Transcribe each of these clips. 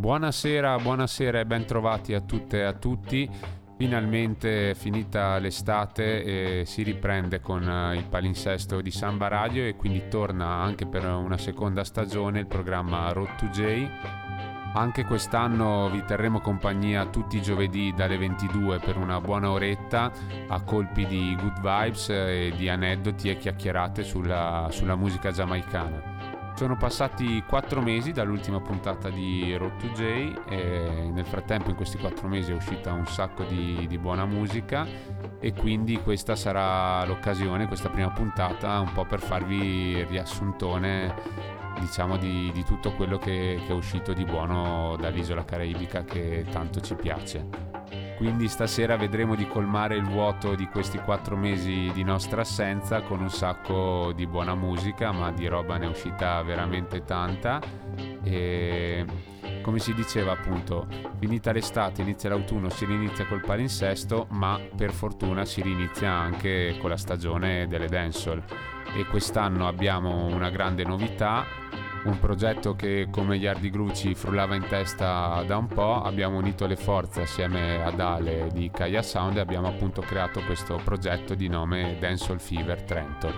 Buonasera, buonasera e ben trovati a tutte e a tutti. Finalmente finita l'estate e si riprende con eh, il palinsesto di Samba Radio e quindi torna anche per una seconda stagione il programma Road to J. Anche quest'anno vi terremo compagnia tutti i giovedì dalle 22 per una buona oretta a colpi di good vibes e di aneddoti e chiacchierate sulla, sulla musica giamaicana. Sono passati quattro mesi dall'ultima puntata di Road to J e nel frattempo in questi quattro mesi è uscita un sacco di, di buona musica e quindi questa sarà l'occasione, questa prima puntata, un po' per farvi il riassuntone diciamo di, di tutto quello che, che è uscito di buono dall'isola caraibica che tanto ci piace. Quindi stasera vedremo di colmare il vuoto di questi quattro mesi di nostra assenza con un sacco di buona musica, ma di roba ne è uscita veramente tanta. E come si diceva appunto, finita l'estate, inizia l'autunno, si rinizia col palinsesto, ma per fortuna si rinizia anche con la stagione delle dancehall. E quest'anno abbiamo una grande novità, un progetto che come gli Groove ci frullava in testa da un po', abbiamo unito le forze assieme ad Ale di Kaya Sound e abbiamo appunto creato questo progetto di nome Dancehall Fever Trento.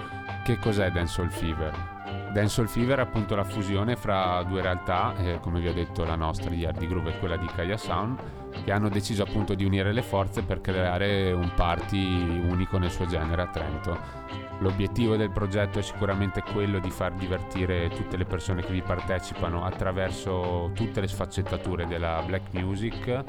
Che cos'è Dancehall Fever? Dancehall Fever è appunto la fusione fra due realtà, eh, come vi ho detto la nostra di Hardy Groove e quella di Kaya Sound, che hanno deciso appunto di unire le forze per creare un party unico nel suo genere a Trento. L'obiettivo del progetto è sicuramente quello di far divertire tutte le persone che vi partecipano attraverso tutte le sfaccettature della black music,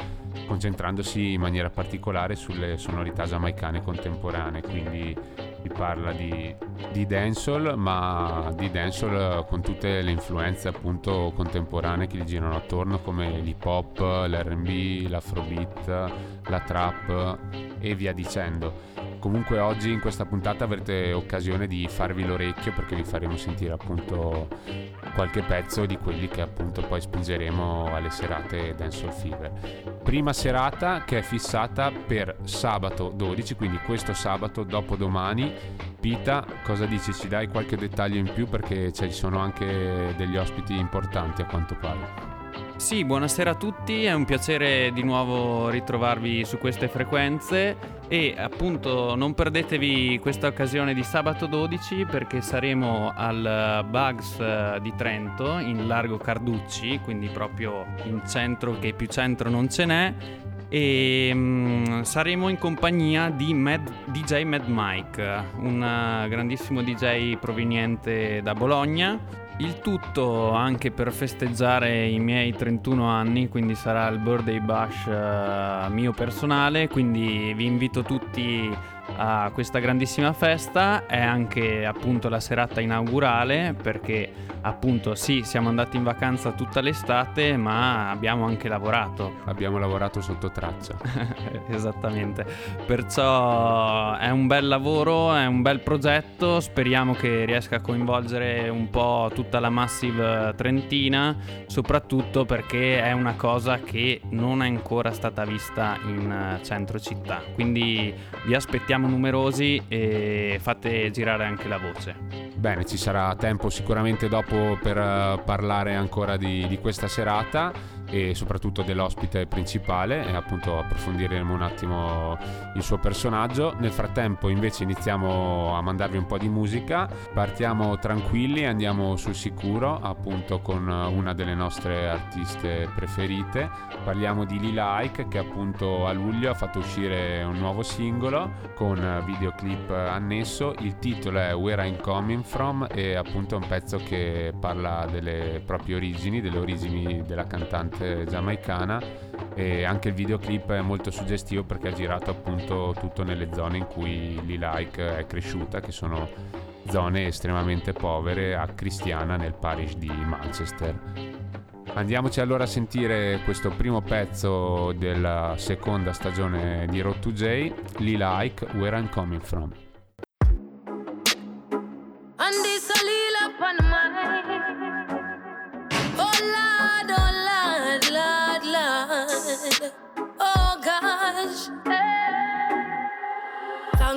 concentrandosi in maniera particolare sulle sonorità giamaicane contemporanee, quindi si parla di, di dancehall, ma di dancehall con tutte le influenze appunto contemporanee che gli girano attorno come l'hip hop, l'R&B, l'afrobeat, la trap e via dicendo. Comunque oggi in questa puntata avrete occasione di farvi l'orecchio perché vi faremo sentire appunto qualche pezzo di quelli che appunto poi spingeremo alle serate Dance All Fever. Prima serata che è fissata per sabato 12, quindi questo sabato dopo domani. Pita, cosa dici? Ci dai qualche dettaglio in più perché ci sono anche degli ospiti importanti a quanto pare. Sì, buonasera a tutti, è un piacere di nuovo ritrovarvi su queste frequenze e appunto non perdetevi questa occasione di sabato 12 perché saremo al Bugs eh, di Trento in Largo Carducci, quindi proprio in centro che più centro non ce n'è e um, saremo in compagnia di Mad, DJ Mad Mike, un uh, grandissimo DJ proveniente da Bologna il tutto anche per festeggiare i miei 31 anni, quindi sarà il birthday bash uh, mio personale, quindi vi invito tutti a questa grandissima festa, è anche appunto la serata inaugurale perché appunto sì, siamo andati in vacanza tutta l'estate, ma abbiamo anche lavorato. Abbiamo lavorato sotto traccia. Esattamente. Perciò è un bel lavoro, è un bel progetto, speriamo che riesca a coinvolgere un po' tutta la Massive Trentina, soprattutto perché è una cosa che non è ancora stata vista in centro città. Quindi vi aspettiamo numerosi e fate girare anche la voce. Bene, ci sarà tempo sicuramente dopo per uh, parlare ancora di, di questa serata e soprattutto dell'ospite principale e appunto approfondiremo un attimo il suo personaggio. Nel frattempo invece iniziamo a mandarvi un po' di musica, partiamo tranquilli, andiamo sul sicuro appunto con una delle nostre artiste preferite, parliamo di Lila Ike che appunto a luglio ha fatto uscire un nuovo singolo con videoclip annesso, il titolo è Where I'm Coming From e appunto è un pezzo che parla delle proprie origini, delle origini della cantante cantante giamaicana e anche il videoclip è molto suggestivo perché ha girato appunto tutto nelle zone in cui Like è cresciuta, che sono zone estremamente povere a Cristiana nel parish di Manchester. Andiamoci allora a sentire questo primo pezzo della seconda stagione di Road to J, Like, Where I'm Coming From.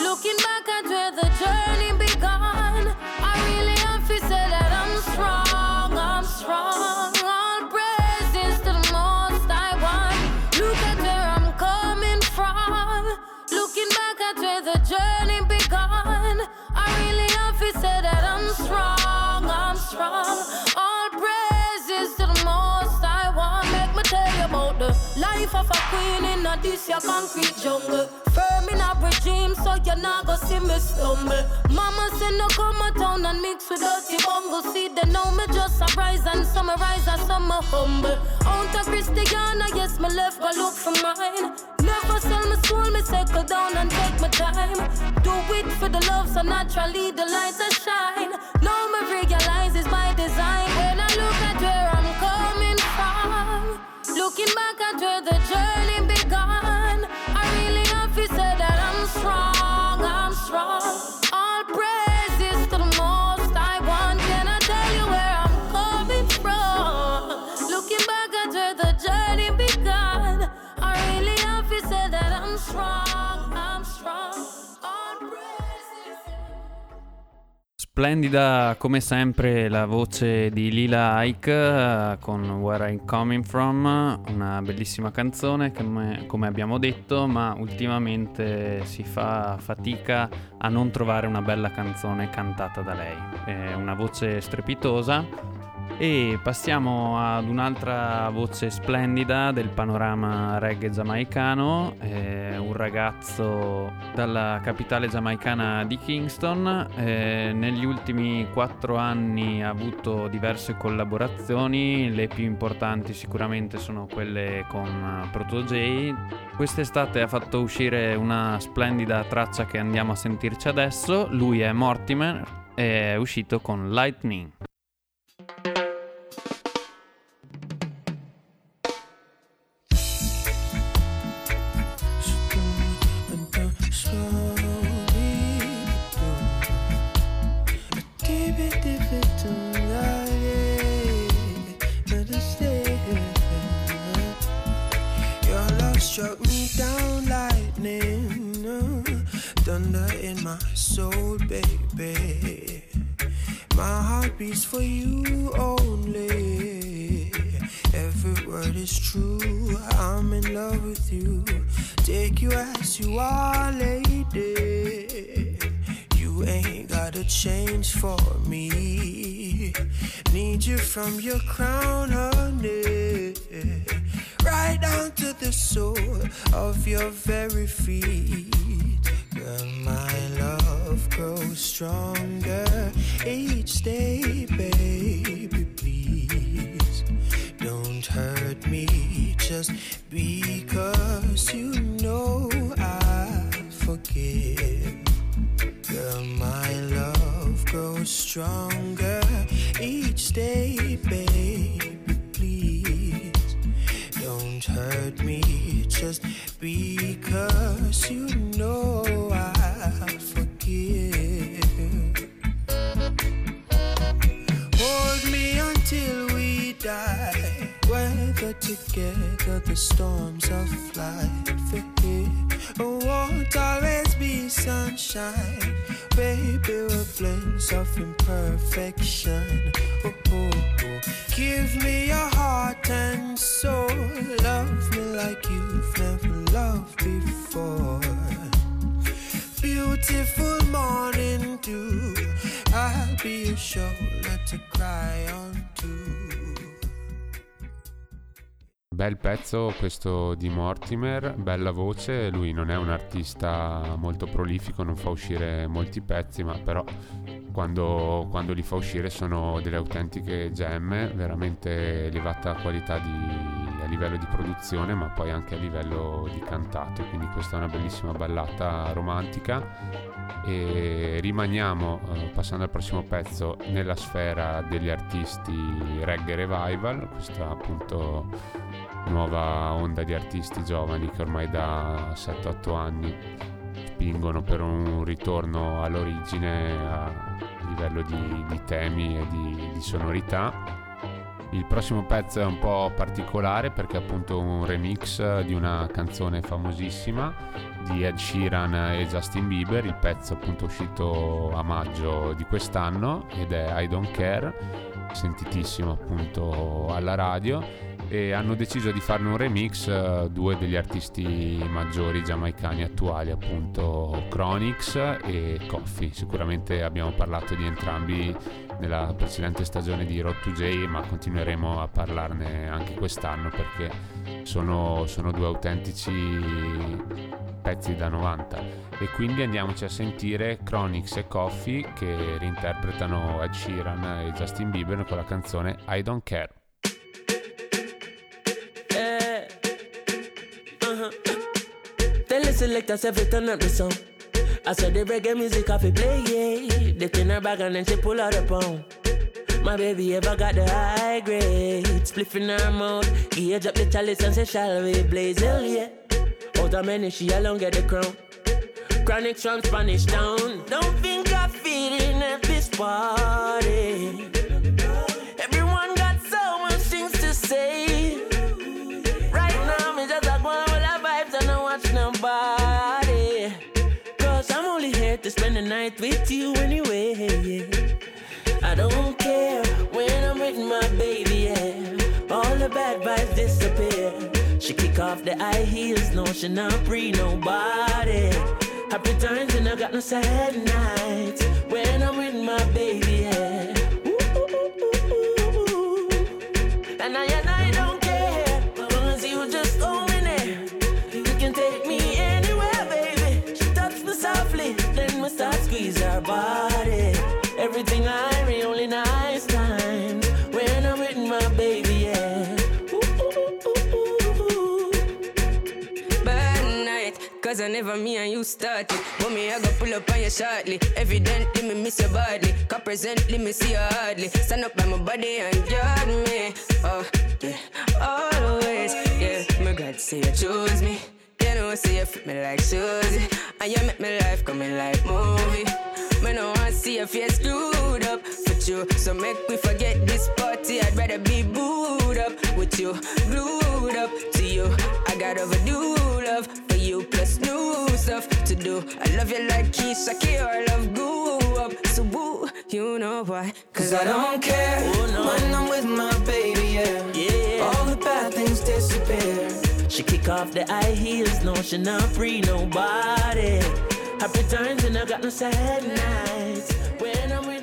Looking back at where the journey life of a queen in a this your concrete jungle. Firm in a regime, so you not go see me stumble. Mama say no come a town and mix with dirty bungle. See they know me just a rise and summarize as some humble. Out of Christiana, yes, me left go look for mine. Never sell my soul, me settle down and take my time. Do it for the love, so naturally the lights are shine. Now me realize it's by design. Looking back after the journey begun. Splendida come sempre la voce di Lila Ike eh, con Where I'm Coming From, una bellissima canzone come, come abbiamo detto, ma ultimamente si fa fatica a non trovare una bella canzone cantata da lei. È una voce strepitosa e passiamo ad un'altra voce splendida del panorama reggae giamaicano, eh, un ragazzo dalla capitale giamaicana di Kingston. eh, negli ultimi quattro anni ha avuto diverse collaborazioni, le più importanti sicuramente sono quelle con eh, Proto J. Quest'estate ha fatto uscire una splendida traccia che andiamo a sentirci adesso. Lui è Mortimer e è uscito con Lightning. Baby. My heart beats for you only. Every word is true. I'm in love with you. Take you as you are, lady. You ain't gotta change for me. Need you from your crown, honey. Right down to the sole of your very feet. Girl, my love grows stronger each day, baby. Please don't hurt me just because you know I forgive. Girl, my love grows stronger each day, baby. Please don't hurt me just because you Together the storms of life. It won't always be sunshine. Baby, we're blends of imperfection. Oh, oh, oh. Give me your heart and soul. Love me like you've never loved before. Beautiful morning dew. I'll be your shoulder to cry on to. Bel pezzo questo di Mortimer, bella voce, lui non è un artista molto prolifico, non fa uscire molti pezzi, ma però quando, quando li fa uscire sono delle autentiche gemme, veramente elevata qualità di- a livello di produzione, ma poi anche a livello di cantato, quindi questa è una bellissima ballata romantica. E rimaniamo, eh, passando al prossimo pezzo, nella sfera degli artisti reggae revival, questa appunto nuova onda di artisti giovani che ormai da 7-8 anni spingono per un ritorno all'origine a livello di, di temi e di, di sonorità. Il prossimo pezzo è un po' particolare perché è appunto un remix di una canzone famosissima di Ed Sheeran e Justin Bieber, il pezzo appunto uscito a maggio di quest'anno ed è I Don't Care, sentitissimo appunto alla radio e hanno deciso di farne un remix uh, due degli artisti maggiori giamaicani attuali appunto Chronix e Coffee. Sicuramente abbiamo parlato di entrambi nella precedente stagione di Road to J ma continueremo a parlarne anche quest'anno perché sono, sono due autentici pezzi da 90 e quindi andiamoci a sentire Chronix e Coffee che reinterpretano Ed Sheeran e Justin Bieber con la canzone I Don't Care selectors every turn up the song. I said the reggae music off it play, yeah. They in her bag and then she pull out a pound. My baby ever got the high grade. Spliff in her mouth. Gauge up the chalice and say, shall we blaze? Hell yeah. Out of many, she alone get the crown. Chronic from Spanish town. Don't think I feel in at this party. To spend the night with you anyway. I don't care when I'm with my baby, yeah. All the bad vibes disappear. She kick off the high heels, no, she not free nobody. Happy times and I got no sad nights when I'm with my baby, yeah. Cause I never me and you started. Me, I go pull up on you shortly. Evidently, me miss you badly. Cause presently, me see you hardly. Stand up by my body and guard me. Oh, yeah, always, yeah. My God, say you choose me. You know, say you fit me like Susie. And you make me life coming like movie. Me no want see your face with you. So make we forget this party. I'd rather be booed up with you, glued up to you. I got overdue love for you, plus new stuff to do. I love you like Keisha or love grew up. So woo, you know why? Cause I don't care oh, no. when I'm with my baby, yeah. yeah. All the bad things disappear. She kick off the high heels, no, she not free nobody. Happy times and I got no sad nights when I'm with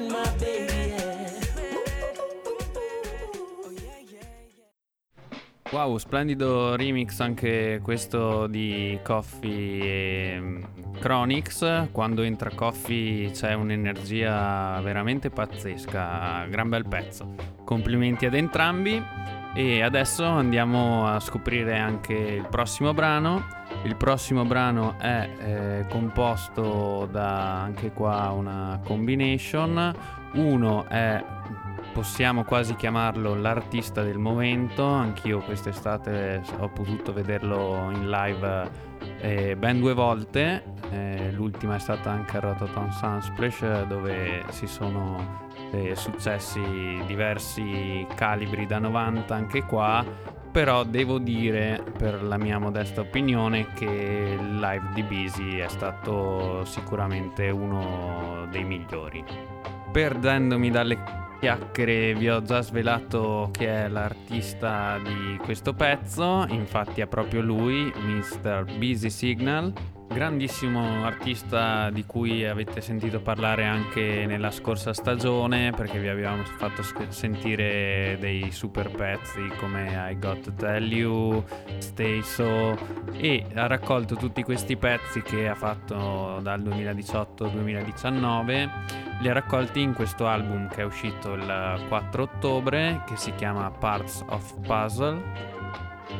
Wow, splendido remix anche questo di Coffee e mm, Chronix. Quando entra Coffee c'è un'energia veramente pazzesca, gran bel pezzo. Complimenti ad entrambi. E adesso andiamo a scoprire anche il prossimo brano. Il prossimo brano è eh, composto da anche qua una combination. Uno è possiamo quasi chiamarlo l'artista del momento. Anch'io quest'estate ho potuto vederlo in live eh, ben due volte. Eh, l'ultima è stata anche a Rototom Sunsplash dove si sono eh, successi diversi calibri da 90 anche qua, però devo dire per la mia modesta opinione che il live di Busy è stato sicuramente uno dei migliori. Perdendomi dalle chiacchiere vi ho già svelato che è l'artista di questo pezzo, infatti è proprio lui, Mr. Busy Signal grandissimo artista di cui avete sentito parlare anche nella scorsa stagione perché vi abbiamo fatto sentire dei super pezzi come I Got to Tell You, Stay So e ha raccolto tutti questi pezzi che ha fatto dal 2018-2019 li ha raccolti in questo album che è uscito il 4 ottobre che si chiama Parts of Puzzle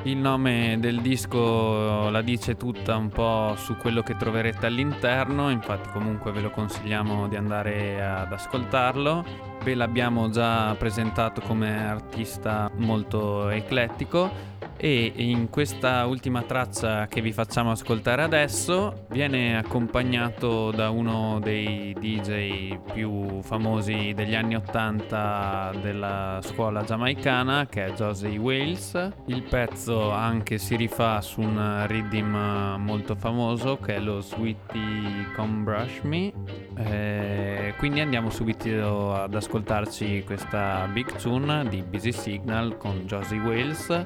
il nome del disco la dice tutta un po' su quello che troverete all'interno, infatti comunque ve lo consigliamo di andare ad ascoltarlo. Ve l'abbiamo già presentato come artista molto eclettico e in questa ultima traccia che vi facciamo ascoltare adesso viene accompagnato da uno dei DJ più famosi degli anni 80 della scuola giamaicana che è Josie Wales. Il pezzo anche si rifà su un rhythm molto famoso che è lo Sweetie Come Brush Me. Eh, quindi andiamo subito ad ascoltarci questa big tune di Busy Signal con Josie Wales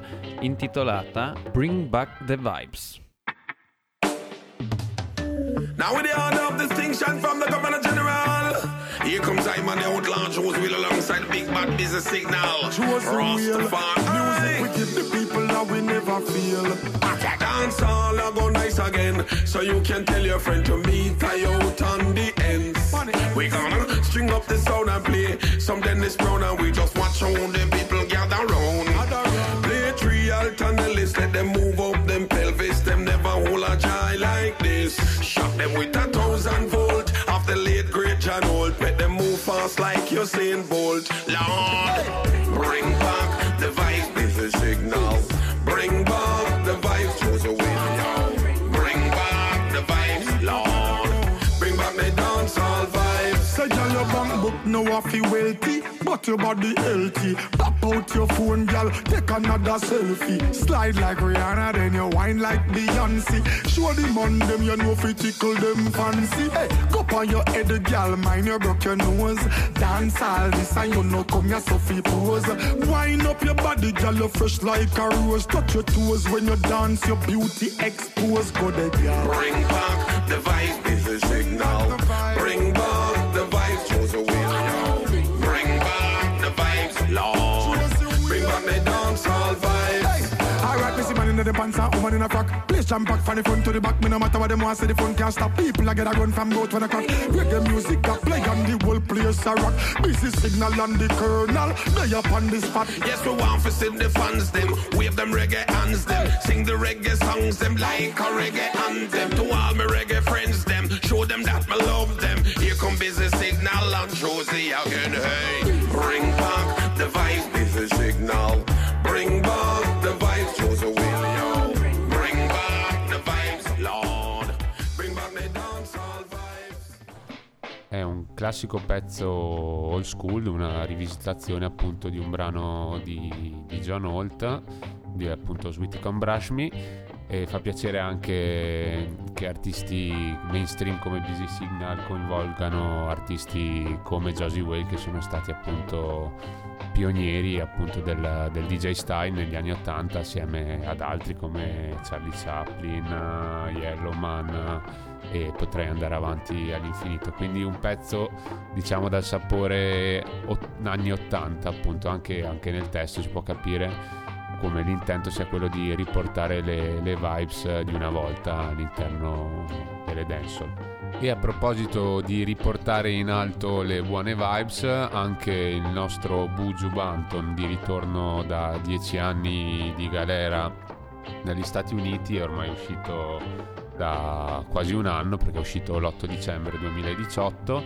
intitolata Bring Back the Vibes. Now with the order of distinction from the Governor General, here comes I man the outlaw Joes will alongside Big Bad Business Signal. Rastafari. Music we give the people that we never feel. Dance all I go nice again, so you can tell your friend to meet I out on the ends. We gonna string up the sound and play some Dennis Brown and we just watch how the people gather round. Them with a thousand volt off the late great John Holt, make them move fast like Usain Bolt. Lord, bring no a fi wealthy, but your body healthy. Pop out your phone, girl, take another selfie. Slide like Rihanna, then you whine like Beyonce. Show the man them you know fi tickle them fancy. Hey, go on your head, girl, mind you broke your nose. Dance all this and you know come so fi pose. Wind up your body, girl, you fresh like a rose. Touch your toes when you dance, your beauty exposed. Go there, girl. Bring back the this is signal. The pants and woman in a frock. Place jam pack from the front to the back. Me no matter what them want, say the front can't stop. People I get a run from both when I crack. Reggae music a play on the whole place a rock. Busy signal on the kernel. They up on the spot. Yes, we want to see the fans them, wave them reggae hands them, sing the reggae songs them like a reggae anthem. To all my reggae friends them, show them that me love them. Here come busy signal and Josie again. Hey, bring classico pezzo old school, una rivisitazione appunto di un brano di, di John Holt, di appunto Sweet Come Brush Me. E fa piacere anche che artisti mainstream come Busy Signal coinvolgano artisti come Josie Way che sono stati appunto pionieri appunto del, del DJ style negli anni 80 assieme ad altri come Charlie Chaplin, eh, Yellowman e potrei andare avanti all'infinito. Quindi un pezzo diciamo dal sapore ot- anni 80 appunto anche, anche nel testo si può capire come l'intento sia quello di riportare le, le vibes di una volta all'interno delle dancehall. E a proposito di riportare in alto le buone vibes, anche il nostro Buju Banton di ritorno da dieci anni di galera negli Stati Uniti è ormai uscito da quasi un anno perché è uscito l'8 dicembre 2018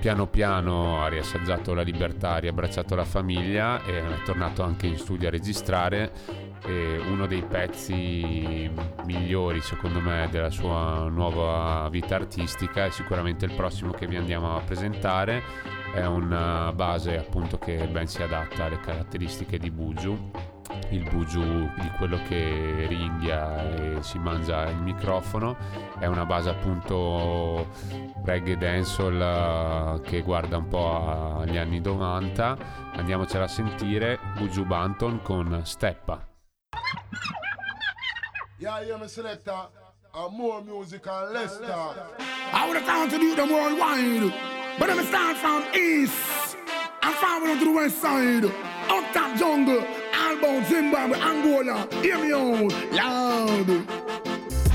piano piano ha riassaggiato la libertà, ha riabbracciato la famiglia e è tornato anche in studio a registrare uno dei pezzi migliori secondo me della sua nuova vita artistica. È sicuramente il prossimo che vi andiamo a presentare. È una base appunto che ben si adatta alle caratteristiche di Buju. Il bugiu di quello che ringhia e si mangia il microfono. È una base appunto reggae dancehall eh, che guarda un po' agli anni 90 andiamocela a sentire. Buju Banton con Steppa Yeah, yeah, me selector. And more music and less talk. I would have time to do them worldwide. But I'm a start from east. And forward to the west side. Up top jungle. Albound, Zimbabwe, Angola. Hear me out loud.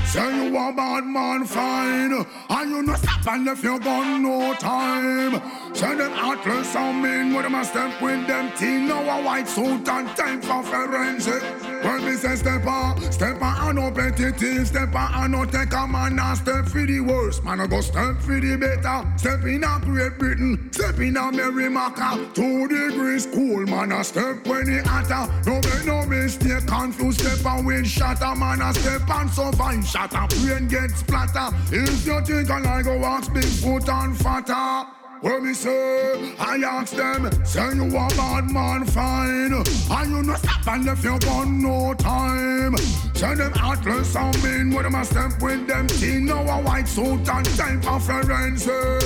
Say you a bad man fine. And you no stop stop and if you gun no time. Send them atlas on me, with them a step with them teen. Now a white suit and time for forensic. When me say step on, step on, I no petitive. Step on, I no take a man and step for the worst. Man, I go step for the better. Step in a Great Britain, step in a Merrimaca. Two degrees cool, man, I step when it hotter. No make no mistake, confused step and wind shatter. Man, I step and survive, shatter. Brain get splatter. If you think I like go ask big foot and fatter. When me say, I ask them, say you a bad man fine. And you no stop and left your gun no time. Say them atlas and mean, with them a step with them teen. Now a white suit and time for forensic.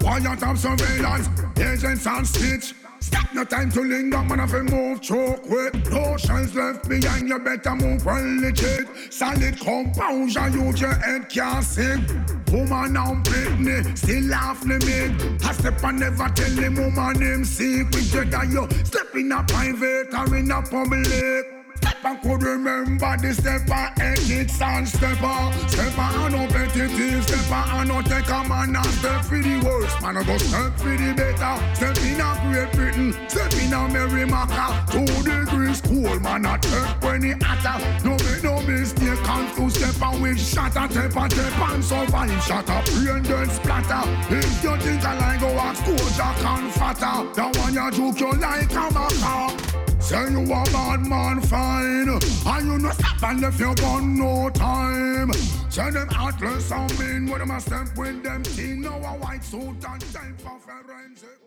Quiet of surveillance, agents and stitch. Stop. No time to linger, man, if you move choke with No shells left behind, you better move well legit Solid composure, use your head can't sing Woman now Britney, still laugh limit I step and never tell the woman name secret That you step in a private or in a public Step and could remember the stepper, ethics and stepper. Stepper and no petitive, stepper and no take a man and step for the worst. Man, I go step for the better. Step in a Great Britain, step in a Merrimaca. Two degrees cool, man, I take when it hotter. No make no mistake, confused stepper with shatter, tepper, tep and survive. Shatter, brain dead splatter. If you think I like go ask Jack and fatter, that one you joke you like a maca. Say you a bad man fine And you no stop and left your gun no time Say them atlas on mean With them a step with them teen Now a white suit and time for forensic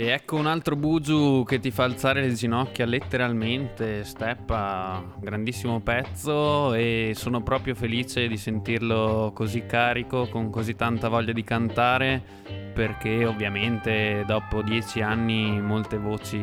E ecco un altro Buju che ti fa alzare le ginocchia letteralmente, Steppa, grandissimo pezzo e sono proprio felice di sentirlo così carico, con così tanta voglia di cantare, perché ovviamente dopo dieci anni molte voci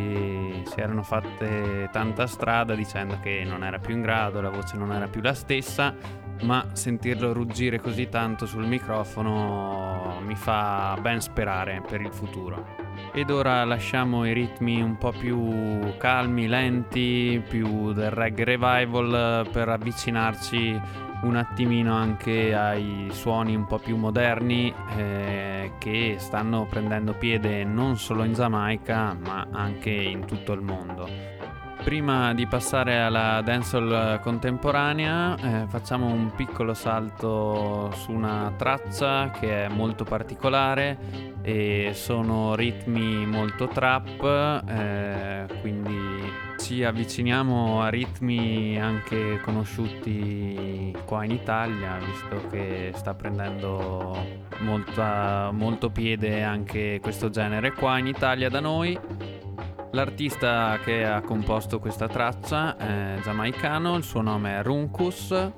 si erano fatte tanta strada dicendo che non era più in grado, la voce non era più la stessa, ma sentirlo ruggire così tanto sul microfono mi fa ben sperare per il futuro. Ed ora lasciamo i ritmi un po' più calmi, lenti, più del reggae revival per avvicinarci un attimino anche ai suoni un po' più moderni eh, che stanno prendendo piede non solo in Giamaica ma anche in tutto il mondo. Prima di passare alla dancehall contemporanea eh, facciamo un piccolo salto su una traccia che è molto particolare e sono ritmi molto trap, eh, quindi ci avviciniamo a ritmi anche conosciuti qua in Italia, visto che sta prendendo molta, molto piede anche questo genere qua in Italia da noi. L'artista che ha composto questa traccia è giamaicano, il suo nome è Runkus.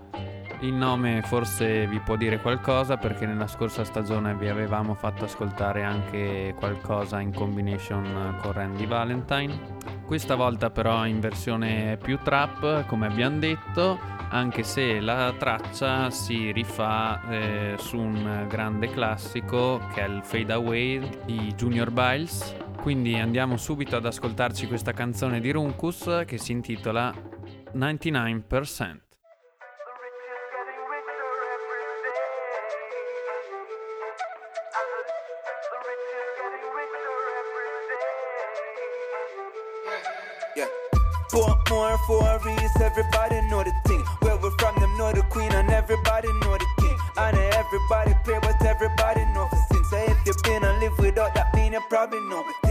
Il nome forse vi può dire qualcosa perché nella scorsa stagione vi avevamo fatto ascoltare anche qualcosa in combination con Randy Valentine. Questa volta però in versione più trap, come abbiamo detto, anche se la traccia si rifà eh, su un grande classico che è il Fade Away di Junior Biles quindi andiamo subito ad ascoltarci questa canzone di Runkus che si intitola 99%. Four more reads, everybody know the thing. Where we're from, them know the queen, and everybody know the king. And everybody pray, but everybody know for sin. So if you've been and live without that, mean you probably know it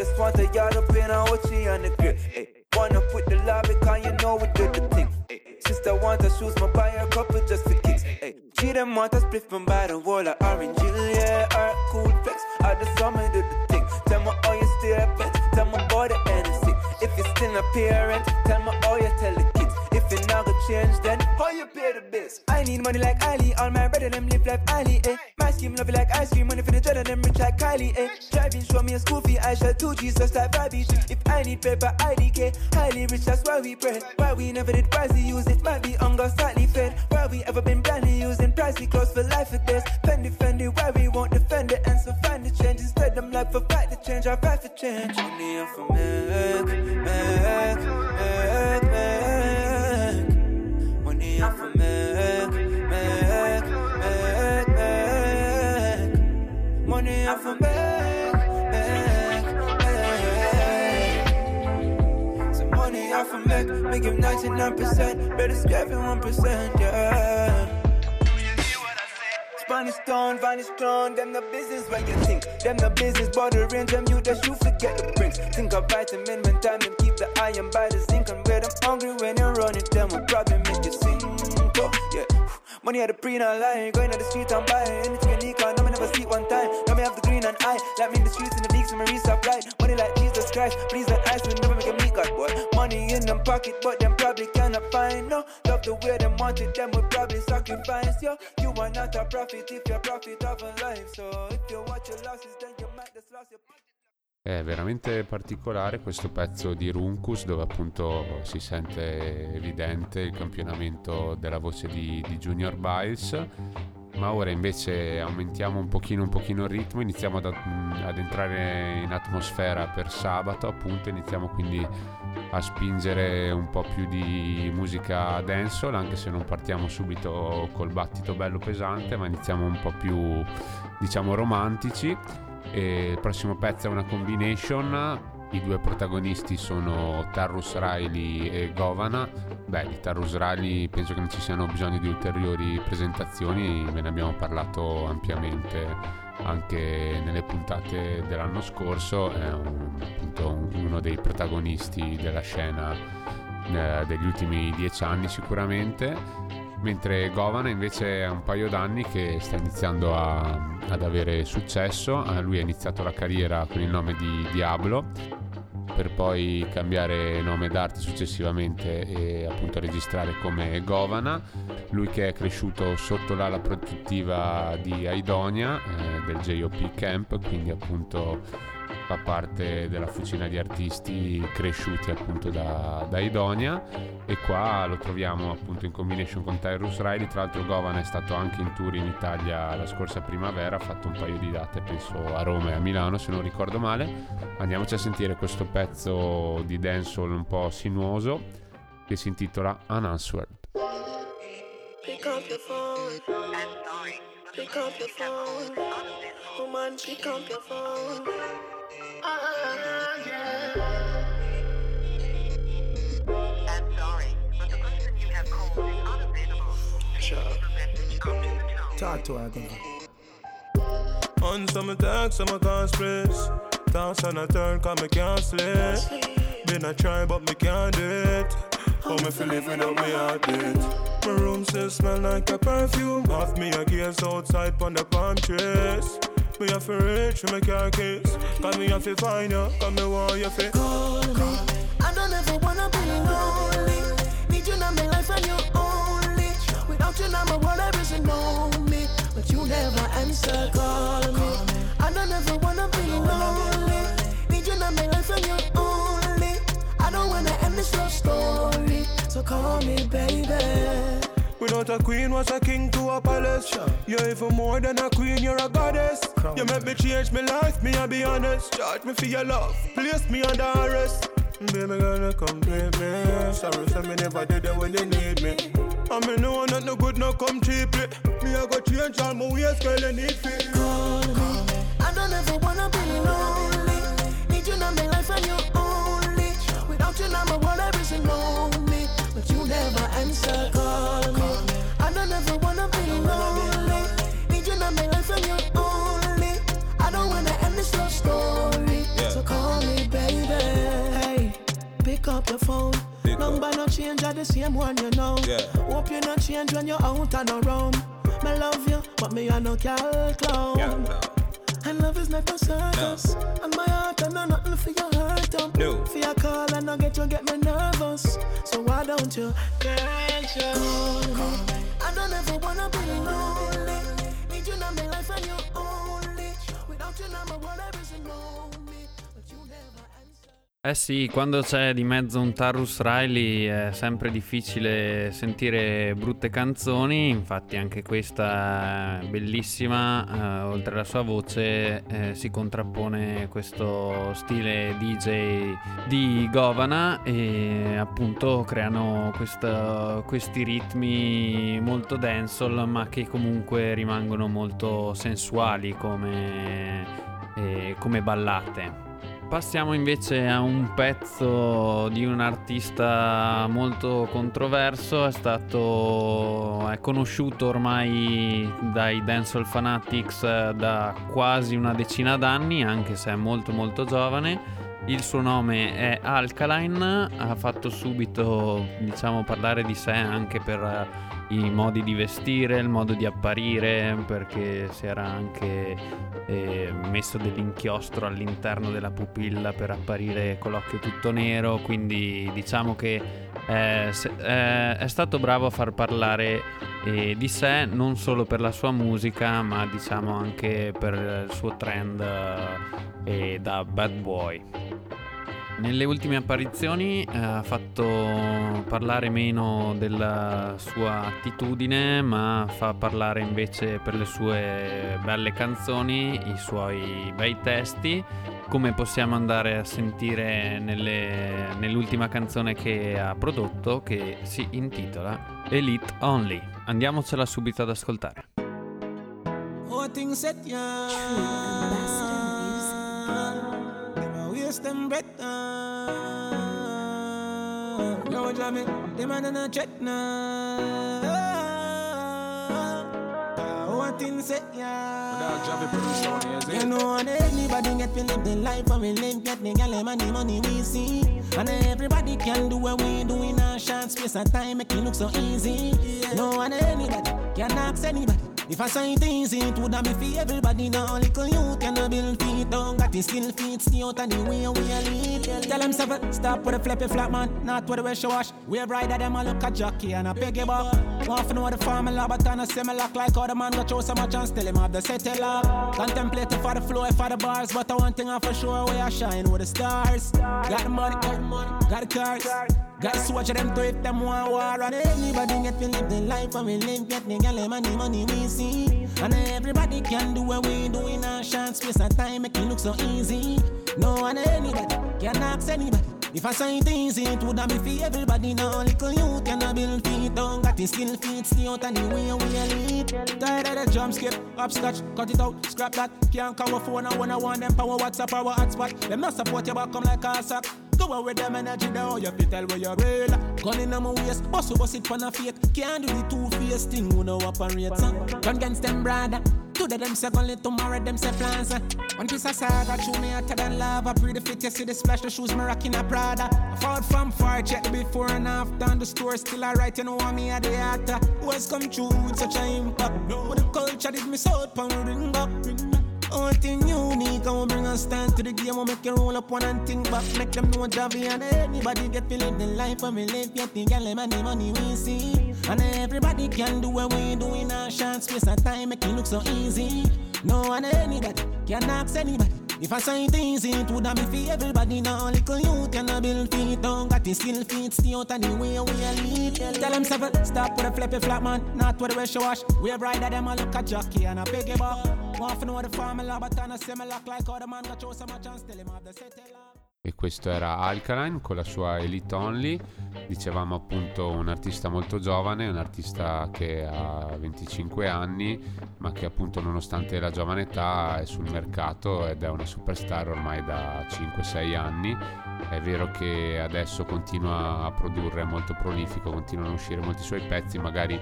just want a yard up in a Ochi on the grip. Hey. Wanna put the lobby because you know we do the thing. Hey. Sister want to shoes, my buy a couple just for kicks. Hey. She them want to split from by the wall of orange, yeah. Alright, cool flex. I just saw me do the thing. Tell me all you still pet. Tell me about the NC. If you still a parent, tell me all you tell the change, then how you pay the bills? I need money like Ali. All my brother them live like Ali. Eh. My scheme love like ice cream. Money for the dread them rich like Kylie. Eh. Driving, show me a school fee. I shall two G's just like Bobby. If I need paper, I IDK. Highly rich, that's why we pray. Why we never did pricey use it. Might be hunger slightly fed. Why we ever been blindly using pricey clothes for life with this. Fendi, Fendi, why we won't defend it. And so find the change. Instead, I'm like for fight the change. I fight for change. Money for make, make, make, me, I'm Mac, Mac, Mac, Mac. Money, I for from Mac, Mac, Mac. Some money, I for Mac, make him 99%, better scrap it 1%, yeah. Vine is gone, vine is gone. Them the business where you think. Them the business bordering. Them you that you forget the brings. Think of vitamin when time and keep the iron by the zinc. And when I'm hungry when you're running, them will probably make you sick. Money at the pre and line, going on the street and buying anything unique. me never see one time. Now me have the green and I, like me in the streets in the leagues, my resupply. Money like Jesus Christ, please let ice will never make a meet God boy. Money in them pocket, but them probably cannot find no. Love the way them want it, them will probably sacrifice yo. You are not a prophet if you're profit of a life. So if you watch your losses, then you might just lost your. È veramente particolare questo pezzo di Runkus dove appunto si sente evidente il campionamento della voce di, di Junior Biles. Ma ora invece aumentiamo un pochino, un pochino il ritmo, iniziamo ad, ad, entrare in atmosfera per sabato, appunto iniziamo quindi a spingere un po' più di musica dancehall, anche se non partiamo subito col battito bello pesante, ma iniziamo un po' più diciamo romantici e il prossimo pezzo è una combination. I due protagonisti sono Tarrus Riley e Govana. Beh, di Tarrus Riley penso che non ci siano bisogno di ulteriori presentazioni, ve ne abbiamo parlato ampiamente anche nelle puntate dell'anno scorso. È un, appunto uno dei protagonisti della scena eh, degli ultimi dieci anni sicuramente mentre Govana invece è un paio d'anni che sta iniziando a, ad avere successo, eh, lui ha iniziato la carriera con il nome di Diablo per poi cambiare nome d'arte successivamente e appunto registrare come Govana, lui che è cresciuto sotto l'ala protettiva di Aidonia eh, del JOP Camp, quindi appunto fa parte della fucina di artisti cresciuti appunto da, da Idonia. E qua lo troviamo appunto in combination con Tyrus Riley tra l'altro Govan è stato anche in tour in Italia la scorsa primavera ha fatto un paio di date penso a Roma e a Milano se non ricordo male. Andiamoci a sentire questo pezzo di dancehall un po' sinuoso che si intitola Unanswered Pick up your phone. Pick up your phone. Woman, pick up your phone Talk to her, On some attack, some can't stress. Dance on a turn, cause me can't sleep. Been a try, but me can't do it. How me feel live without me heartbeat? My room still smell like a perfume. Half me a gaze outside on the palm trees. Me have to reach my car keys. Cause me have to find you, cause me want you to call me. I don't ever wanna be lonely. Need you in my life and you only. Without you now my world there isn't me. But you never answer, call me. I don't ever wanna be lonely. Need you in my life and you only. I don't wanna end this love story. So call me, baby. Without a queen, was a king to a palace. Sure. You're even more than a queen, you're a goddess. Crown. You make me change my life, me, I be honest. Charge me for your love, place me under arrest. Baby girl, come complete me. Sorry for me never did it when you need me. I mean, no one not no good, no come cheaply. Me, I go change all my ways, girl, you need me. Call me. I don't ever wanna be lonely. Need you in my life and you only. Without you now, my world there isn't lonely. But you never answer, call me. I don't ever wanna be lonely. Need you in my life and you only. I don't wanna end this love story. So call me, baby. Hey, pick up the phone. Number no change, I the same one, you know. Yeah. Hope you not change when you're out and around. Me love you, but me I no cal clown. And love is not a circus. And my heart, I know nothing for your heart. Um. No. For your call, and I get you get me nervous. So why don't you get you call? Eh sì, quando c'è di mezzo un Tarrus Riley è sempre difficile sentire brutte canzoni, infatti anche questa bellissima, eh, oltre alla sua voce eh, si contrappone questo stile DJ di Govana e appunto creano questo, questi ritmi molto dancehall ma che comunque rimangono molto sensuali come, eh, come ballate. Passiamo invece a un pezzo di un artista molto controverso, è stato è conosciuto ormai dai Dancehall Fanatics da quasi una decina d'anni, anche se è molto molto giovane. Il suo nome è Alkaline, ha fatto subito diciamo parlare di sé anche per i modi di vestire, il modo di apparire, perché si era anche eh, messo dell'inchiostro all'interno della pupilla per apparire con l'occhio tutto nero, quindi diciamo che eh, eh, è stato bravo a far parlare eh, di sé non solo per la sua musica, ma diciamo anche per il suo trend eh, da bad boy. Nelle ultime apparizioni eh, ha fatto parlare meno della sua attitudine, ma fa parlare invece per le sue belle canzoni, i suoi bei testi, come possiamo andare a sentire nelle, nell'ultima canzone che ha prodotto che si intitola Elite Only. Andiamocela subito ad ascoltare. Oh, now. Yo, Jamie, them a no check now. Ah, oh, things set ya. You know, and anybody get to live the life and we live, get the gal money, money we see. And everybody can do what we do in a short space of time, make it look so easy. No, and anybody can ask anybody. If I say things, it would have be for everybody. Now, little you can build feet down, got the skill feet, stay out of the way we lead. Tell them seven, stop with a flippy flat man, not with a wish wash. We have right at them, I look a jockey and a piggy buck. Want to know the formula, but on a similar like how the man got show so much and still him have the settle up. Contemplating for the flow, for the bars, but I one thing I for sure, we are shine with the stars. Got the money, got the money, got the cars. Got watch them to if them want war And anybody get to live the life and we live Get the gal money, money we see And everybody can do what we do in a short space of time Make it look so easy No one anybody can ask anybody if I say easy, it would have be for everybody now. Little you can build feet down, got the skill feet, stay out of the way we lead. Tired of the jump skip, upscotch, cut it out, scrap that. Can't a phone, I wanna want them power, WhatsApp, our hotspot. Them not support your back, come like a sack. Go out with them energy down, you fit tell where you're real. Gun in my waist, bust bust it for a fake. Can't do the two face thing, who know operate. Gun against them brother. Today them say only tomorrow them say plans. One piece of saga, chew me hotter than lava. Pre the fit, you see the splash, the shoes me rocking a Prada. Fought from far, check before and after. And the store still alright, you know what me at the actor. What's come true with such an impact? But the culture did me so out, pound ring back. One thing unique, I will bring a stand to the game. I'll make you roll up one and think back. Make them know Javi and anybody get to live the life when we live. Get the gal money, money we see. And everybody can do what we do in a short space of time. Make it look so easy. No one anybody can ask anybody. If I say it easy, it would have be for everybody now. Little you can build feet down, got the skill feet, stay out of the way we lead. Tell them seven, stop with a flippy flat man, not with a wash. We have right at them, I look a jockey and a piggy buck. E questo era Alkaline con la sua Elite Only, dicevamo appunto un artista molto giovane, un artista che ha 25 anni, ma che appunto nonostante la giovane età è sul mercato ed è una superstar ormai da 5-6 anni. È vero che adesso continua a produrre, è molto prolifico, continuano a uscire molti suoi pezzi, magari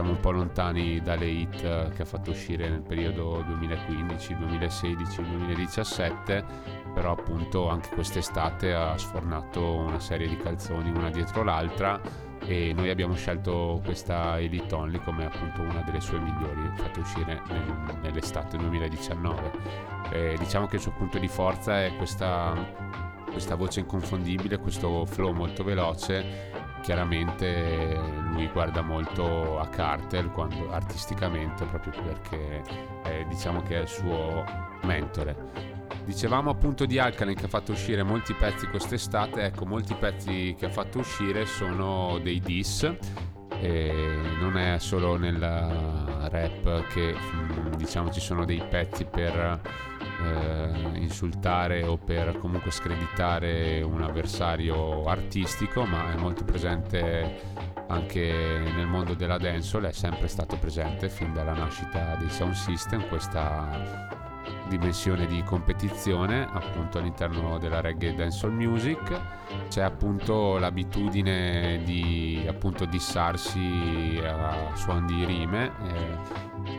siamo un po' lontani dalle hit che ha fatto uscire nel periodo 2015, 2016, 2017, però appunto anche quest'estate ha sfornato una serie di calzoni una dietro l'altra e noi abbiamo scelto questa Elite Only come appunto una delle sue migliori fatte uscire nel- nell'estate 2019. Eh, diciamo che il suo punto di forza è questa, questa voce inconfondibile, questo flow molto veloce chiaramente lui guarda molto a Carter quando, artisticamente proprio perché eh, diciamo che è il suo mentore. Dicevamo appunto di Alkaline che ha fatto uscire molti pezzi quest'estate, ecco molti pezzi che ha fatto uscire sono dei diss e non è solo nel rap che mm, diciamo ci sono dei pezzi per eh, insultare o per comunque screditare un avversario artistico ma è molto presente anche nel mondo della dancehall è sempre stato presente fin dalla nascita dei sound system questa dimensione di competizione appunto all'interno della reggae dancehall music. C'è appunto l'abitudine di appunto dissarsi a suon di rime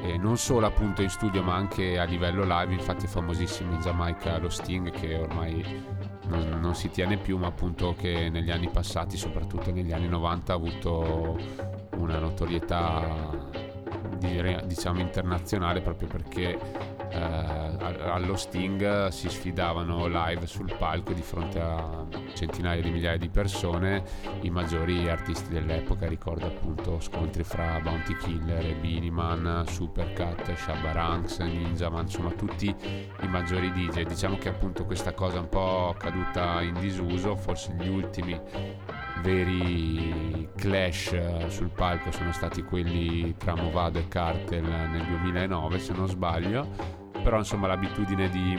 e, e non solo appunto in studio ma anche a livello live. Infatti è famosissimo in Giamaica lo Sting che ormai non, non, si tiene più ma appunto che negli anni passati soprattutto negli anni 90 ha avuto una notorietà diciamo internazionale proprio perché eh, allo Sting si sfidavano live sul palco di fronte a centinaia di migliaia di persone. I maggiori artisti dell'epoca ricordo appunto scontri fra Bounty Killer e Beanie Man Supercat, Shabba Ranks, Ninja Man insomma tutti i maggiori DJ diciamo che appunto questa cosa un po' caduta in disuso forse gli ultimi veri clash eh, sul palco sono stati quelli tra Movado e Cartel nel 2009 se non sbaglio però insomma l'abitudine di,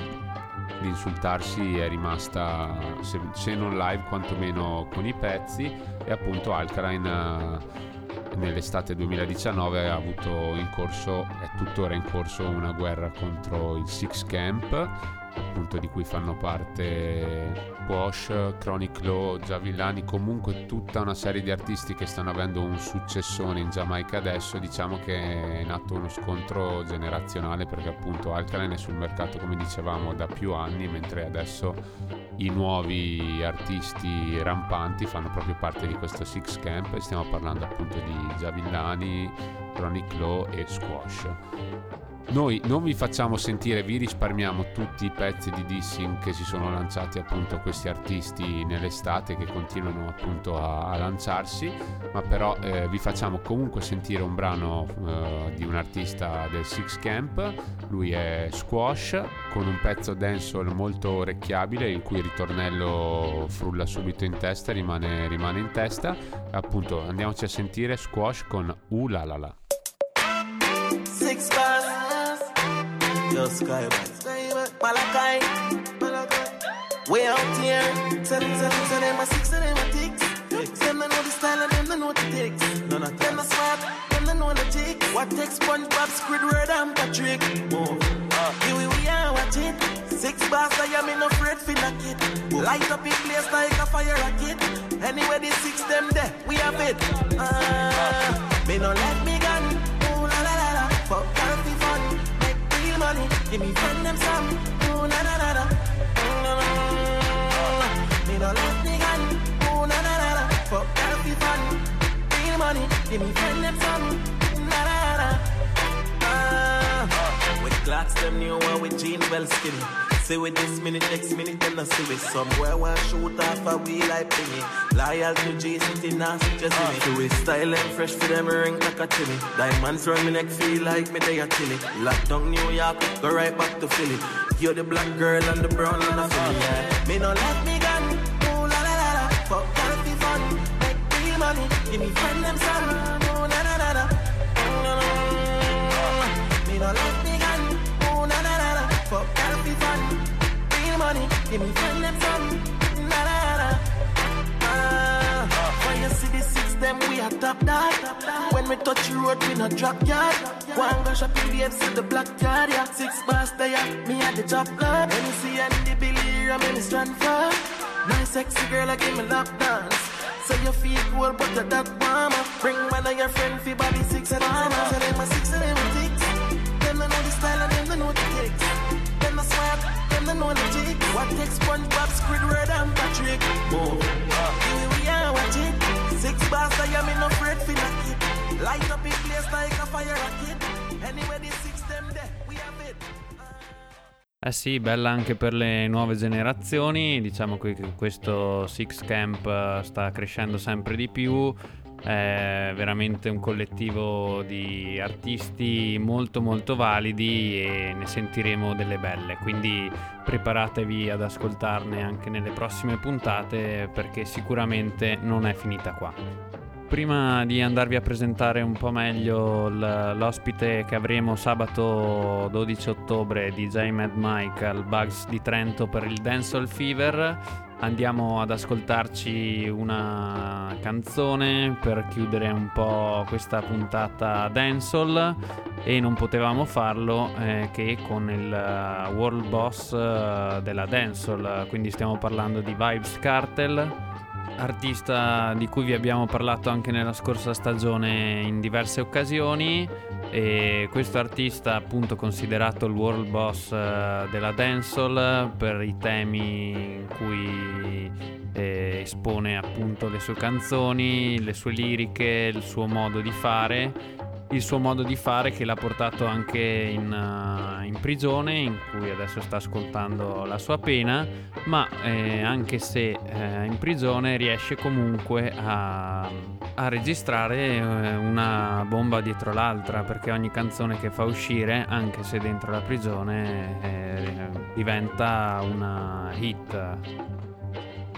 di insultarsi è rimasta se, se, non live quantomeno con i pezzi. E appunto Alkaline eh, nell'estate 2019 ha avuto in corso è tuttora in corso una guerra contro il Six Camp appunto di cui fanno parte Wash, Chronic Law, Giavillani, comunque tutta una serie di artisti che stanno avendo un successone in Giamaica adesso, diciamo che è nato uno scontro generazionale perché appunto Alkaline è sul mercato come dicevamo da più anni, mentre adesso i nuovi artisti rampanti fanno proprio parte di questo Six Camp e stiamo parlando appunto di Giavillani, Chronic Law e Squash. Noi non vi facciamo sentire, vi risparmiamo tutti i pezzi di dissing che si sono lanciati appunto questi artisti nell'estate che continuano appunto a, a lanciarsi, ma però eh, vi facciamo comunque sentire un brano eh, di un artista del Six Camp, lui è Squash con un pezzo dancehall molto orecchiabile il cui ritornello frulla subito in testa, rimane, rimane in testa, appunto andiamoci a sentire Squash con Uh la la Yo, Sky, Malachi. Way out here. Send, send, send them a six, send them a ticks. Them they know the style and them they know the ticks. None of them the swap, them they know the ticks. What takes SpongeBob, Squidward and Patrick? Move. Uh, here we, we are, watch it. Six bars, I am in afraid for knock it. Light up in place like a fire rocket. Anyway, the six them there, we have it. Uh, me no let me money. Give me friend them some. Ooh, na na na na. Me no me gun. Ooh, na na na na. Fuck that be fun. Money. Give me friend them some. Na na na. Ah. With them new one with jeans well skinny. See with this minute, next minute, then I see with somewhere where shoot off a wheel like thingy. Loyal to G City, now just see me. Uh. Do it style and fresh for them ring like a chili. Diamonds round me neck feel like me they a chilly. Lock down New York, go right back to Philly. You're the black girl and the brown and the Philly. Yeah. Me no let me gun, ooh la la la la. Fuck be fun, make real money. Give me friend them son, ooh na na na na. Me no let give me friend them some. Na na na. Ah, when you see the six, them we are top dog. When we touch the road, we no drop yard. One go shopping, the see the black card, yeah. Six bars there, me at the top club. When you see Andy Billy, I'm in the strand for. Nice sexy girl, I give me lap dance. So you feel cool, but you're that warmer. Bring one of your friend, fi body six and armor. So them a six and them jig. What takes SpongeBob, Squidward and Patrick? Oh, here we are, watch it. Six bars, I am in afraid for knock. Light up in place like a fire rocket. Anyway, the six them there, we have it. Eh sì, bella anche per le nuove generazioni, diciamo che questo Six Camp sta crescendo sempre di più, è veramente un collettivo di artisti molto molto validi e ne sentiremo delle belle, quindi preparatevi ad ascoltarne anche nelle prossime puntate perché sicuramente non è finita qua. Prima di andarvi a presentare un po' meglio l'ospite che avremo sabato 12 ottobre di J Mad Mike al Bugs di Trento per il Dancehall Fever, andiamo ad ascoltarci una canzone per chiudere un po' questa puntata dancehall. E non potevamo farlo eh, che con il eh, world boss uh, della dancehall. Quindi stiamo parlando di Vibes Cartel artista di cui vi abbiamo parlato anche nella scorsa stagione in diverse occasioni. E questo artista appunto considerato il world boss uh, della dancehall per i temi in cui eh, espone appunto le sue canzoni, le sue liriche, il suo modo di fare il suo modo di fare che l'ha portato anche in, uh, in, prigione in cui adesso sta ascoltando la sua pena ma eh, anche se eh, in prigione riesce comunque a, a registrare eh, una bomba dietro l'altra perché ogni canzone che fa uscire anche se dentro la prigione eh, diventa una hit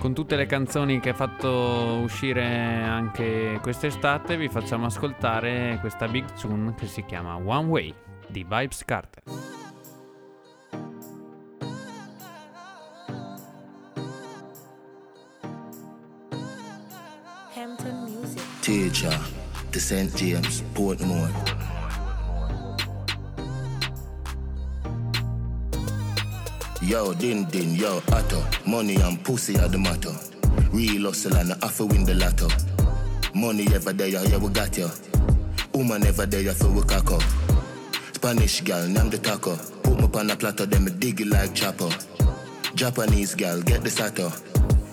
con tutte le canzoni che ha fatto uscire anche quest'estate vi facciamo ascoltare questa big tune che si chiama One Way di Vibes Carter. Teacher, the St. James, Portmore. Yo, din din, yo, atto. Money and pussy are the motto. Real hustle and I have win the lotto. Money ever there, yeah, we got you. Woman ever there, for we cock up. Spanish gal, name the taco. Put me on a platter, then me dig it like chopper. Japanese gal, get the sato.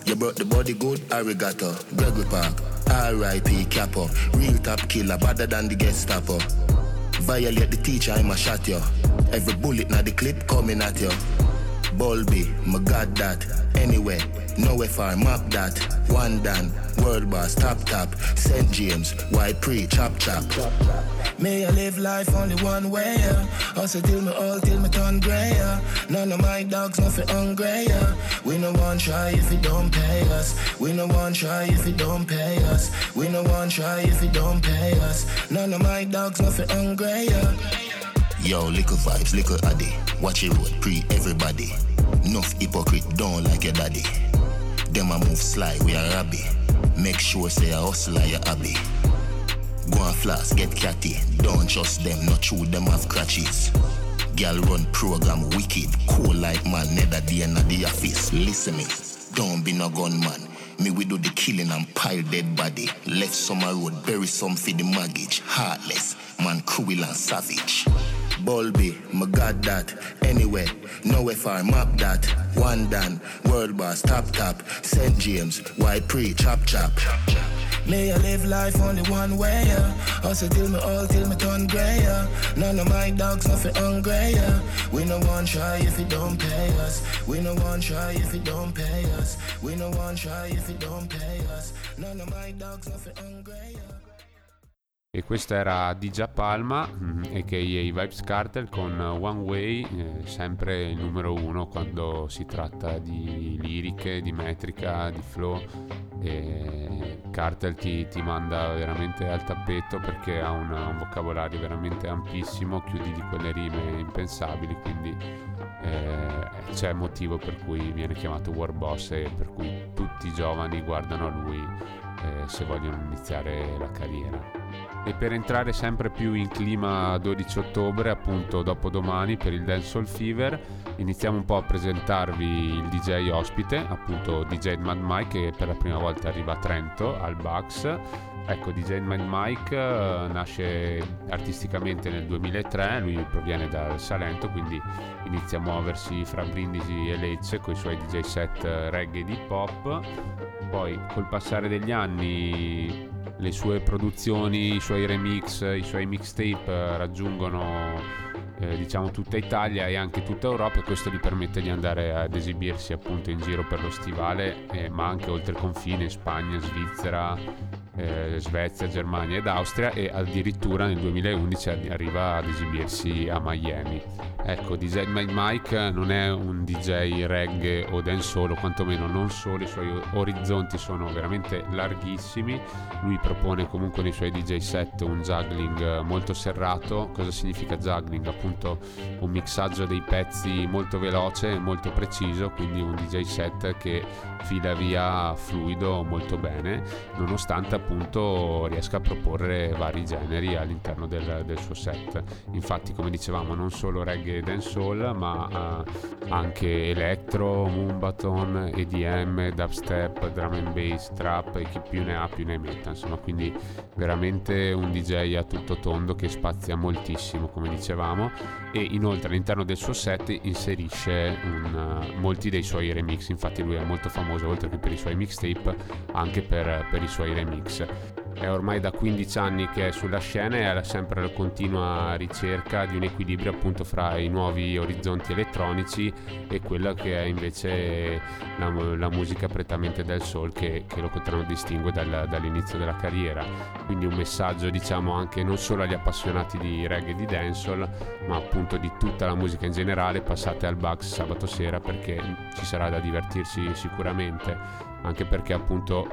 You brought the body good, arigato. Gregory Park, R.I.P. Capo. Real top killer, better than the Gestapo. Violate the teacher, I'ma shot you. Every bullet now the clip coming at you. Bulby, my god that. Anyway, nowhere far, map that. One done, world boss, top top. St. James, why pre, chop chop. May I live life only one way, yeah. Also till me all, till me turn grey, yeah. None of my dogs nothing hungry, yeah. We no one try if you don't pay us. We no one try if you don't pay us. We no one try if you don't pay us. None of my dogs nothing hungry, yeah. Yo, little vibes, little addy. Watch it road, pre everybody. Enough hypocrite, don't like your daddy. Them a move sly, we a rabby. Make sure say a hustler your hobby. Go and flash, get catty. Don't trust them, not true, them have crutches. Girl run program wicked, cool like man, never the end of the office. Listen me, don't be no gunman. Me we do the killing and pile dead body. Left summer road, bury some for the mortgage. Heartless, man cruel and savage. Bulby, my god that. Anyway, nowhere far, map that. One done, world boss, top top. St. James, why pre, chop chop. May I live life only one way, yeah. Also till me all, till me turn grey, yeah. None of my dogs nothing hungry, yeah. We no one try if you don't pay us. We no one try if you don't pay us. We no one try if you don't pay us. None of my dogs nothing hungry, yeah. E questa era Dija Palma, mm, a.k.a. Vibes Cartel con One Way, eh, sempre il numero uno quando si tratta di liriche, di metrica, di flow. E Cartel ti, ti manda veramente al tappeto perché ha una, un vocabolario veramente ampissimo, chiudi di quelle rime impensabili, quindi eh, c'è motivo per cui viene chiamato War Boss e per cui tutti i giovani guardano a lui eh, se vogliono iniziare la carriera. E per entrare sempre più in clima 12 ottobre, appunto dopodomani per il Dancehall Fever, iniziamo un po' a presentarvi il DJ ospite, appunto DJ Mad Mike che per la prima volta arriva a Trento al Bugs. Ecco, DJ Mad Mike uh, nasce artisticamente nel 2003, lui proviene dal Salento, quindi inizia a muoversi fra Brindisi e Lecce con i suoi DJ set reggae di pop. Poi col passare degli anni le sue produzioni, i suoi remix, i suoi mixtape eh, raggiungono eh, diciamo tutta Italia e anche tutta Europa. E questo gli permette di andare ad esibirsi appunto in giro per lo stivale eh, ma anche oltre confine in Spagna, Svizzera eh, Svezia, Germania ed Austria e addirittura nel 2011 arriva ad esibirsi a Miami. Ecco, DJ Mike non è un DJ reggae o dancehall, o quantomeno non solo, i suoi orizzonti sono veramente larghissimi. Lui propone comunque nei suoi DJ set un juggling molto serrato. Cosa significa juggling? Appunto un mixaggio dei pezzi molto veloce e molto preciso, quindi un DJ set che fila via fluido molto bene, nonostante appunto riesca a proporre vari generi all'interno del, del suo set. Infatti, come dicevamo, non solo reggae e dancehall, ma uh, anche electro, moombaton, EDM, dubstep, drum and bass, trap e chi più ne ha più ne metta. Insomma, quindi veramente un DJ a tutto tondo che spazia moltissimo, come dicevamo, e inoltre all'interno del suo set inserisce un, uh, molti dei suoi remix. Infatti, lui è molto famoso oltre che per i suoi mixtape, anche per, per i suoi remix è ormai da 15 anni che è sulla scena e è sempre alla continua ricerca di un equilibrio appunto fra i nuovi orizzonti elettronici e quella che è invece la, la musica prettamente del soul che, che lo contraddistingue dal, dall'inizio della carriera. Quindi un messaggio diciamo anche non solo agli appassionati di reggae e di dancehall ma appunto di tutta la musica in generale. Passate al Bugs sabato sera perché ci sarà da divertirsi sicuramente anche perché appunto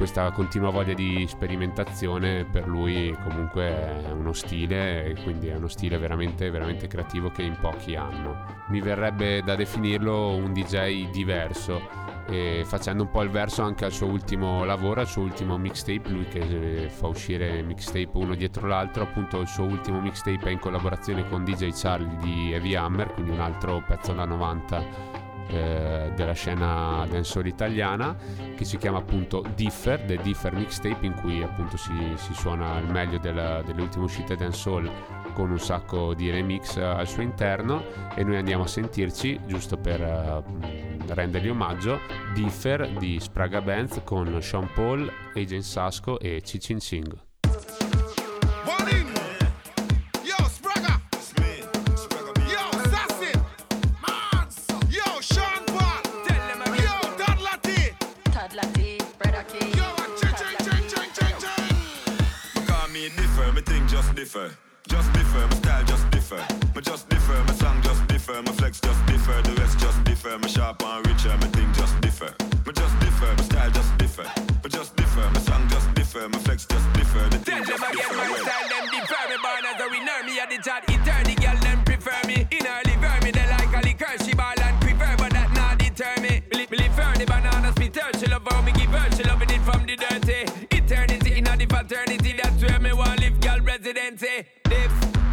questa continua voglia di sperimentazione per lui comunque è uno stile e quindi è uno stile veramente, veramente creativo che in pochi hanno. Mi verrebbe da definirlo un DJ diverso facendo un po' il verso anche al suo ultimo lavoro, al suo ultimo mixtape, lui che fa uscire mixtape uno dietro l'altro, appunto il suo ultimo mixtape è in collaborazione con DJ Charlie di Heavy Hammer, quindi un altro pezzo da 90 eh, della scena dancehall italiana che si chiama appunto Differ, The Differ Mixtape in cui appunto si, si suona il meglio della, delle ultime uscite dancehall con un sacco di remix al suo interno e noi andiamo a sentirci giusto per uh, rendergli omaggio Differ di Spraga Benz con Sean Paul, Agent Sasco e Cicin Sing. Differ. Just differ, my style just differ. My just differ, my song just differ. My flex just differ, the rest just differ. My sharp and richer, my thing just differ. My just differ, my style just differ. My just differ, my song just differ. My flex just differ, the thing just differ. Tell them again, my style them differ. Me born as a winner, me a the chat eternity. Girl them prefer me. In early verb, me they like a liquor. She ball and prefer, but that not deter me. Me live her, the banana splitter. She love how me give her, she loving it from the dirty. Eternity in the fraternity, that's where me want residency. Diff,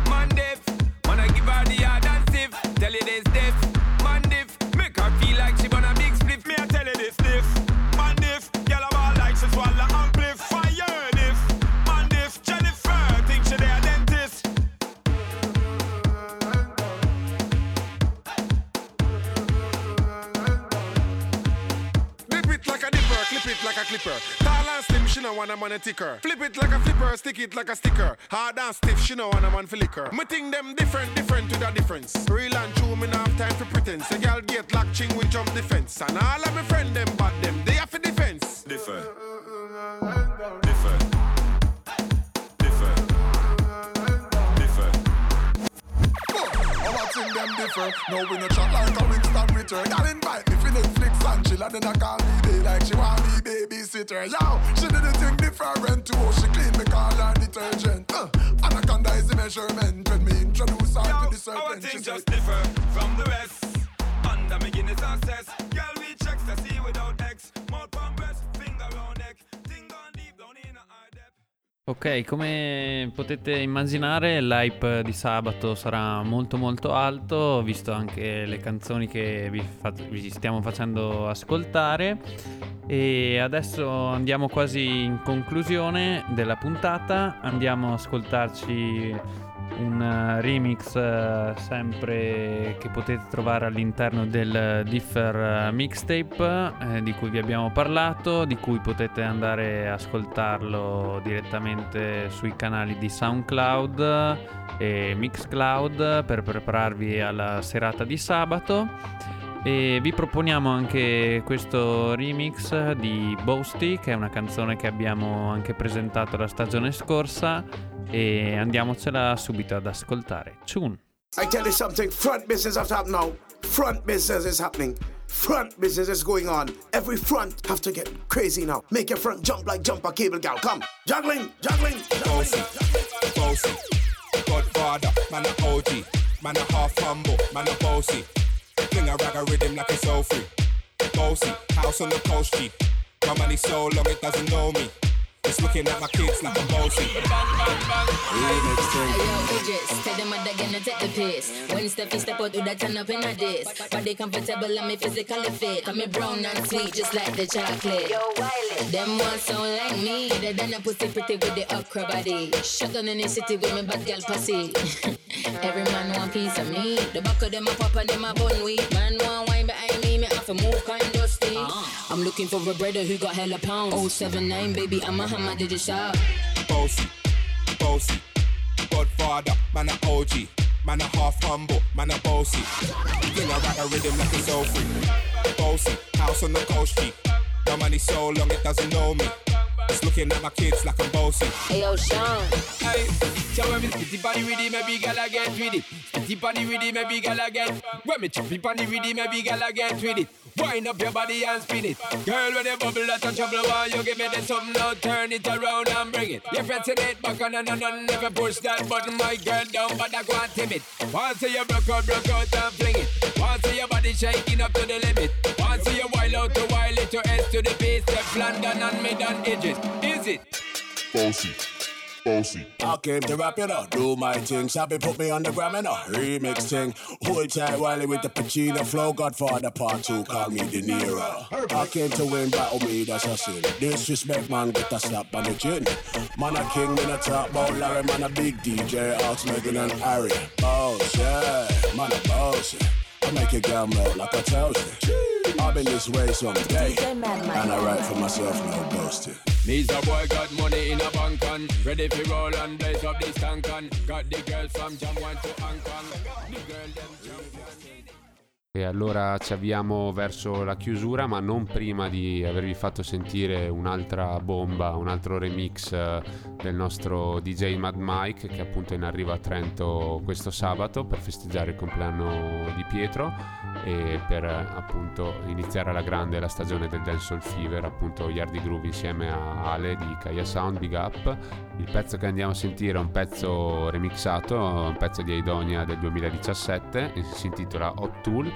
man diff, I give her the hard and stiff. Tell you this diff, man diff, make her feel like she wanna big spliff. Me I tell you this diff, man diff, girl I'm all like she swallow ampliff. Fire diff, man diff, Jennifer, think she there dentist. Dip it like a dipper, clip it like a clipper. Tall and no want a money ticker. Flip it like a flipper, stick it like a sticker. Hard and stiff, she no want a man for liquor. Me think them different, different to the difference. Real and true, me no have time for pretense. A girl get locked, ching with jump defense. And all of my friend them bad them, they have for defense. Differ. No, we no chat like a Winston Ritter. Y'all invite me for Netflix and chill, and then I call me day like she want me babysitter. Yo, she did the thing different too. She clean me car like detergent. Uh, anaconda is the measurement. When me introduce her to the Our serpent, things said, just differ from the rest. Under me Guinness and cess. Girl, we checks to see without X. Mouth palm Ok, come potete immaginare l'hype di sabato sarà molto molto alto, visto anche le canzoni che vi, fa- vi stiamo facendo ascoltare. E adesso andiamo quasi in conclusione della puntata, andiamo a ascoltarci un eh, remix eh, sempre che potete trovare all'interno del Differ eh, mixtape eh, di cui vi abbiamo parlato, di cui potete andare a ascoltarlo direttamente sui canali di SoundCloud e Mixcloud per prepararvi alla serata di sabato. E vi proponiamo anche questo remix di Boasty, che è una canzone che abbiamo anche presentato la stagione scorsa e andiamocela subito ad ascoltare. Tune. I tell you something, front business is happening now. Front business is happening. Front business is going on. Every front have to get crazy now. Make your front jump like jumper cable gal. Come, juggling, juggling, Bossy, bossy, Godfather, man a OG, man a half humble, man a bossy. Fling a rag a rhythm like it's so free. Bossy, house on the coast G. My money so long it doesn't know me. It's looking at my kids like I'm bossy. Remix thing. Hey, yo, Idris, tell them what gonna take the piss. When Steffi step out, do that turn up in a diss. Body comfortable and me physically fit. I'm a brown and sweet, just like the chocolate. Yo, Wiley. Them ones sound like me. They done a pussy pretty with the upcra body. Shotgun in the city with me bad girl pussy. Every man want piece of me. The back of them a pop and them a bun weed. Man want wine behind me, me have to move kind dusty. Ah. I'm looking for a brother who got hella pounds. Oh seven nine, baby, I'm a hammer, did you shout? Bossy, bossy, Godfather, man a OG, man a half humble, man a bossy. Fling a rag a rhythm like it's so free. Bossy, house on the coast G. My money so long it doesn't know me. It's looking at my kids like I'm bossy. Hey, yo, Sean. Hey, when me spitty body with it, maybe gala get with it. Spitty body with it, maybe gala get. When me choppy body with it, maybe gala get with it. Wind up your body and spin it. Girl, when you bubble out of trouble, why you give me the something now? Turn it around and bring it. You're pressing it back on and on and never push that button, my girl, down, but I can't timid. Once you broke out, broke out and fling it. Once your body shaking up to the limit. Once you wild out to wild it to S to the base, left London and mid and edges. Is it? Bossy, bossy. I came to rap it up, do my thing. Sabi put me on the gram and a remix thing. Hold tight Wiley with the Pacino flow. Godfather part two, call me De Niro. I came to win, battle me, that's a sin. Disrespect, man, get a slap on the chin. Man a king, man a top about Larry, man a big DJ, Ox, Megan and Harry. Boss, yeah, man a boss. I make a girl melt like a toast. I've been this way some day, and I write for myself, no boasting. Me's a boy got money in a bank on Ready for roll and blaze up this tank on Got the girls from Jamwan to Hong Kong The girl them champion E allora ci avviamo verso la chiusura, ma non prima di avervi fatto sentire un'altra bomba, un altro remix eh, del nostro DJ Mad Mike che appunto è in arrivo a Trento questo sabato per festeggiare il compleanno di Pietro e per appunto iniziare alla grande la stagione del Dancehall Fever, appunto Yardi Groove insieme a Ale di Kaya Sound, Big Up. Il pezzo che andiamo a sentire è un pezzo remixato, un pezzo di Aidonia del 2017, e si intitola Hot Tool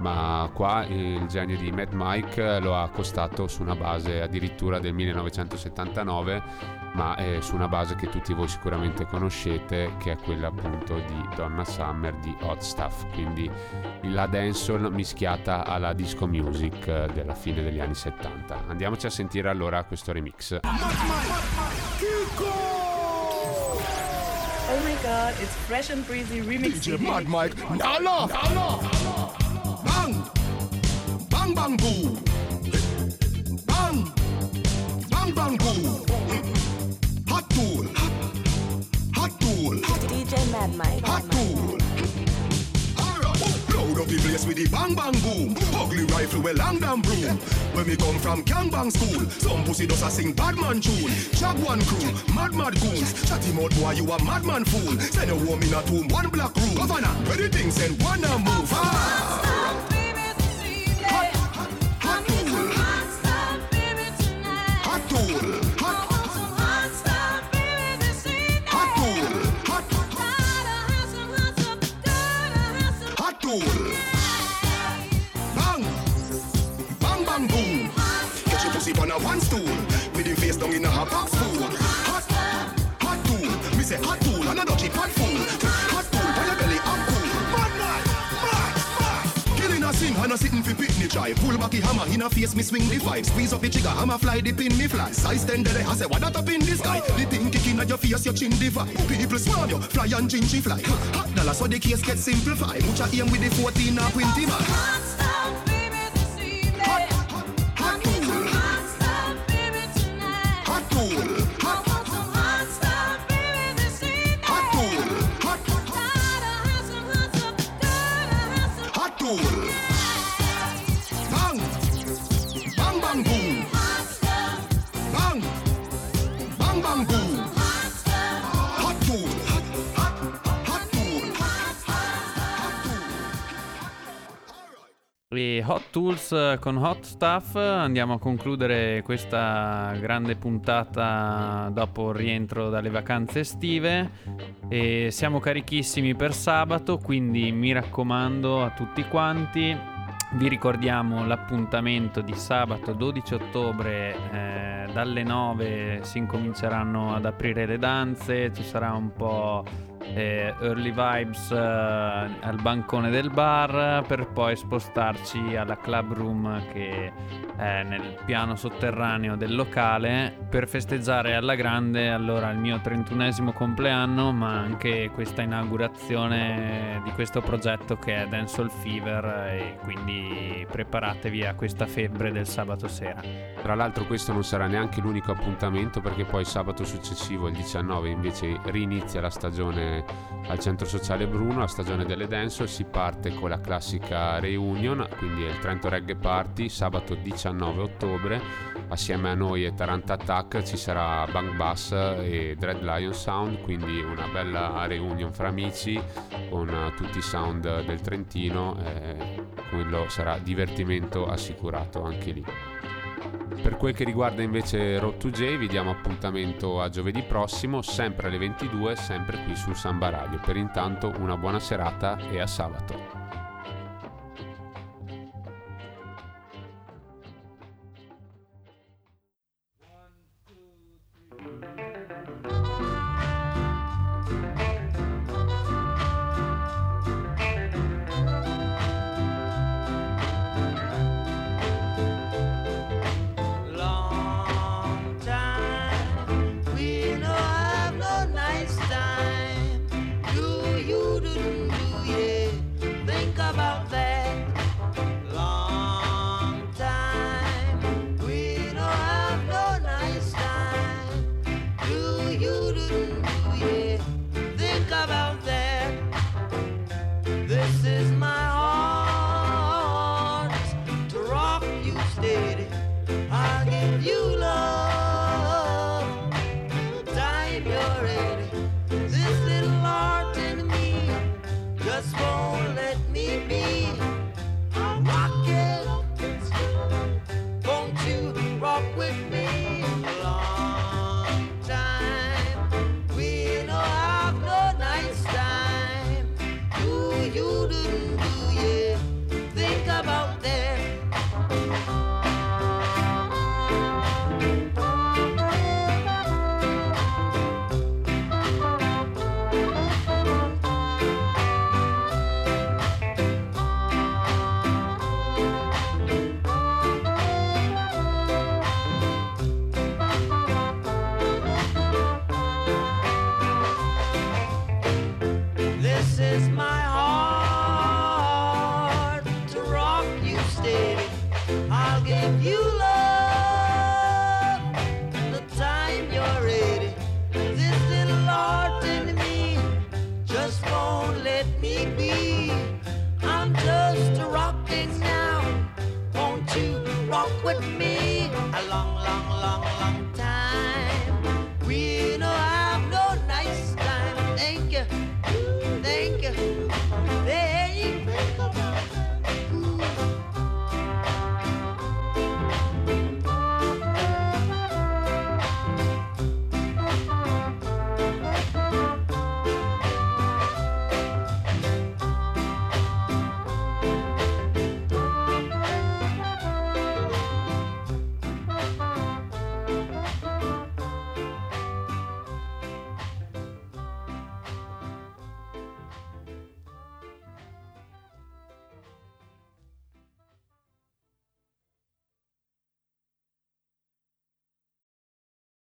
ma qua il genio di Mad Mike lo ha accostato su una base addirittura del 1979 ma è su una base che tutti voi sicuramente conoscete che è quella appunto di Donna Summer di Hot Stuff quindi la dancehall mischiata alla disco music della fine degli anni 70 andiamoci a sentire allora questo remix Oh my god, it's fresh and breezy remix. DJ Mad Mike, nah laugh, nah laugh. Bang, bang bang boo, bang, bang bang boo. Hot tool, hot tool, DJ Mad Mike. hot up the place with the bang bang boom. Ugly rifle with long damn broom. When me come from gang bang school, some pussy does a sing bad man tune. Jaguan crew, mad mad goons. Chatty mouth boy, you a madman fool. Send a woman in a tomb, one black room. Governor, where the thing send one and move. Ah. And a dodgy pot fool. Hot tool, on your belly up cool. Bad man, bad, bad. Killing a sing and a sitting fi picnic drive. Pull back the hammer in a face, me swing the five. Squeeze up the trigger, hammer fly the pin me fly. Size ten the I say what that up in the sky. The thing kicking at your face, your chin divide. People swarm you, fly and gingy fly. Hot dollar so the case get simplified. Mucha aim with the 14 or 20 man. Hot Tools con Hot Stuff. Andiamo a concludere questa grande puntata dopo il rientro dalle vacanze estive. E siamo carichissimi per sabato quindi mi raccomando a tutti quanti vi ricordiamo l'appuntamento di sabato 12 ottobre eh, dalle 9 si incominceranno ad aprire le danze ci sarà un po' eh, early vibes eh, al bancone del bar per poi spostarci alla club room che è nel piano sotterraneo del locale per festeggiare alla grande allora il mio 31esimo compleanno ma anche questa inaugurazione di questo progetto che è Dancehall Fever e quindi preparatevi a questa febbre del sabato sera. Tra l'altro questo non sarà neanche l'unico appuntamento perché poi sabato successivo, il 19, invece rinizia la stagione al centro sociale Bruno, la stagione delle dancehall, si parte con la classica reunion, quindi il Trento Reggae Party, sabato 19 ottobre, assieme a noi e Taranta Attack ci sarà Bang Bass e Dread Lion Sound, quindi una bella reunion fra amici con uh, tutti i sound del Trentino, eh, quello sarà divertimento assicurato anche lì. Per quel che riguarda invece Road to J, vi diamo appuntamento a giovedì prossimo, sempre alle 22, sempre qui su Samba Radio. Per intanto una buona serata e a sabato.